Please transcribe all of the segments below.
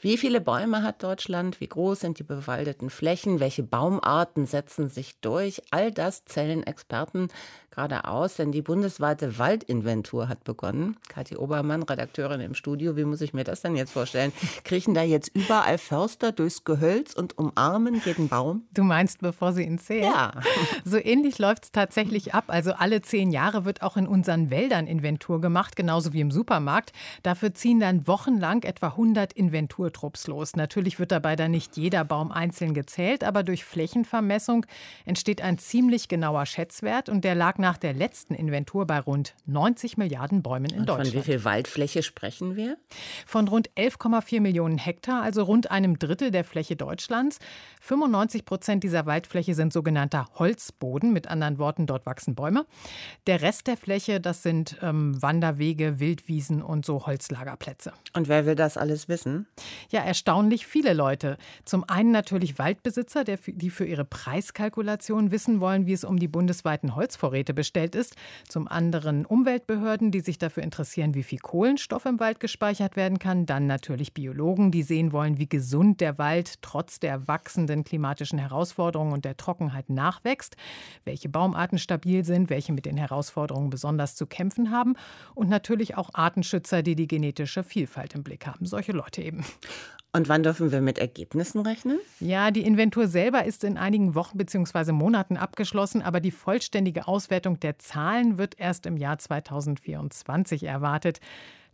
wie viele Bäume hat Deutschland? Wie groß sind die bewaldeten Flächen? Welche Baumarten setzen sich durch? All das zählen Experten gerade aus, denn die bundesweite Waldinventur hat begonnen. Kathi Obermann, Redakteurin im Studio, wie muss ich mir das denn jetzt vorstellen? Kriechen da jetzt überall Förster durchs Gehölz und umarmen jeden Baum? Du meinst, bevor sie ihn zählen? Ja. So ähnlich läuft es tatsächlich ab. Also alle zehn Jahre wird auch in unseren Wäldern Inventur gemacht, genauso wie im Supermarkt. Dafür ziehen dann wochenlang etwa 100 Inventurtrupps los. Natürlich wird dabei dann nicht jeder Baum einzeln gezählt, aber durch Flächenvermessung entsteht ein ziemlich genauer Schätzwert und der lag nach nach der letzten Inventur bei rund 90 Milliarden Bäumen in Und Deutschland. Von wie viel Waldfläche sprechen wir? Von rund 11,4 Millionen Hektar, also rund einem Drittel der Fläche Deutschlands. 95 Prozent dieser Waldfläche sind sogenannter Holzboden, mit anderen Worten, dort wachsen Bäume. Der Rest der Fläche, das sind ähm, Wanderwege, Wildwiesen und so Holzlagerplätze. Und wer will das alles wissen? Ja, erstaunlich viele Leute. Zum einen natürlich Waldbesitzer, die für ihre Preiskalkulation wissen wollen, wie es um die bundesweiten Holzvorräte bestellt ist. Zum anderen Umweltbehörden, die sich dafür interessieren, wie viel Kohlenstoff im Wald gespeichert werden kann. Dann natürlich Biologen, die sehen wollen, wie gesund der Wald trotz der wachsenden klimatischen Herausforderungen und der Trockenheit nachwächst, welche Baumarten stabil sind, welche mit den Herausforderungen besonders zu kämpfen haben und natürlich auch Artenschützer, die die genetische Vielfalt im Blick haben. Solche Leute eben. Und wann dürfen wir mit Ergebnissen rechnen? Ja, die Inventur selber ist in einigen Wochen bzw. Monaten abgeschlossen, aber die vollständige Auswertung der Zahlen wird erst im Jahr 2024 erwartet.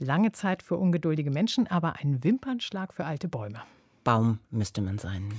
Lange Zeit für ungeduldige Menschen, aber ein Wimpernschlag für alte Bäume. Baum müsste man sein.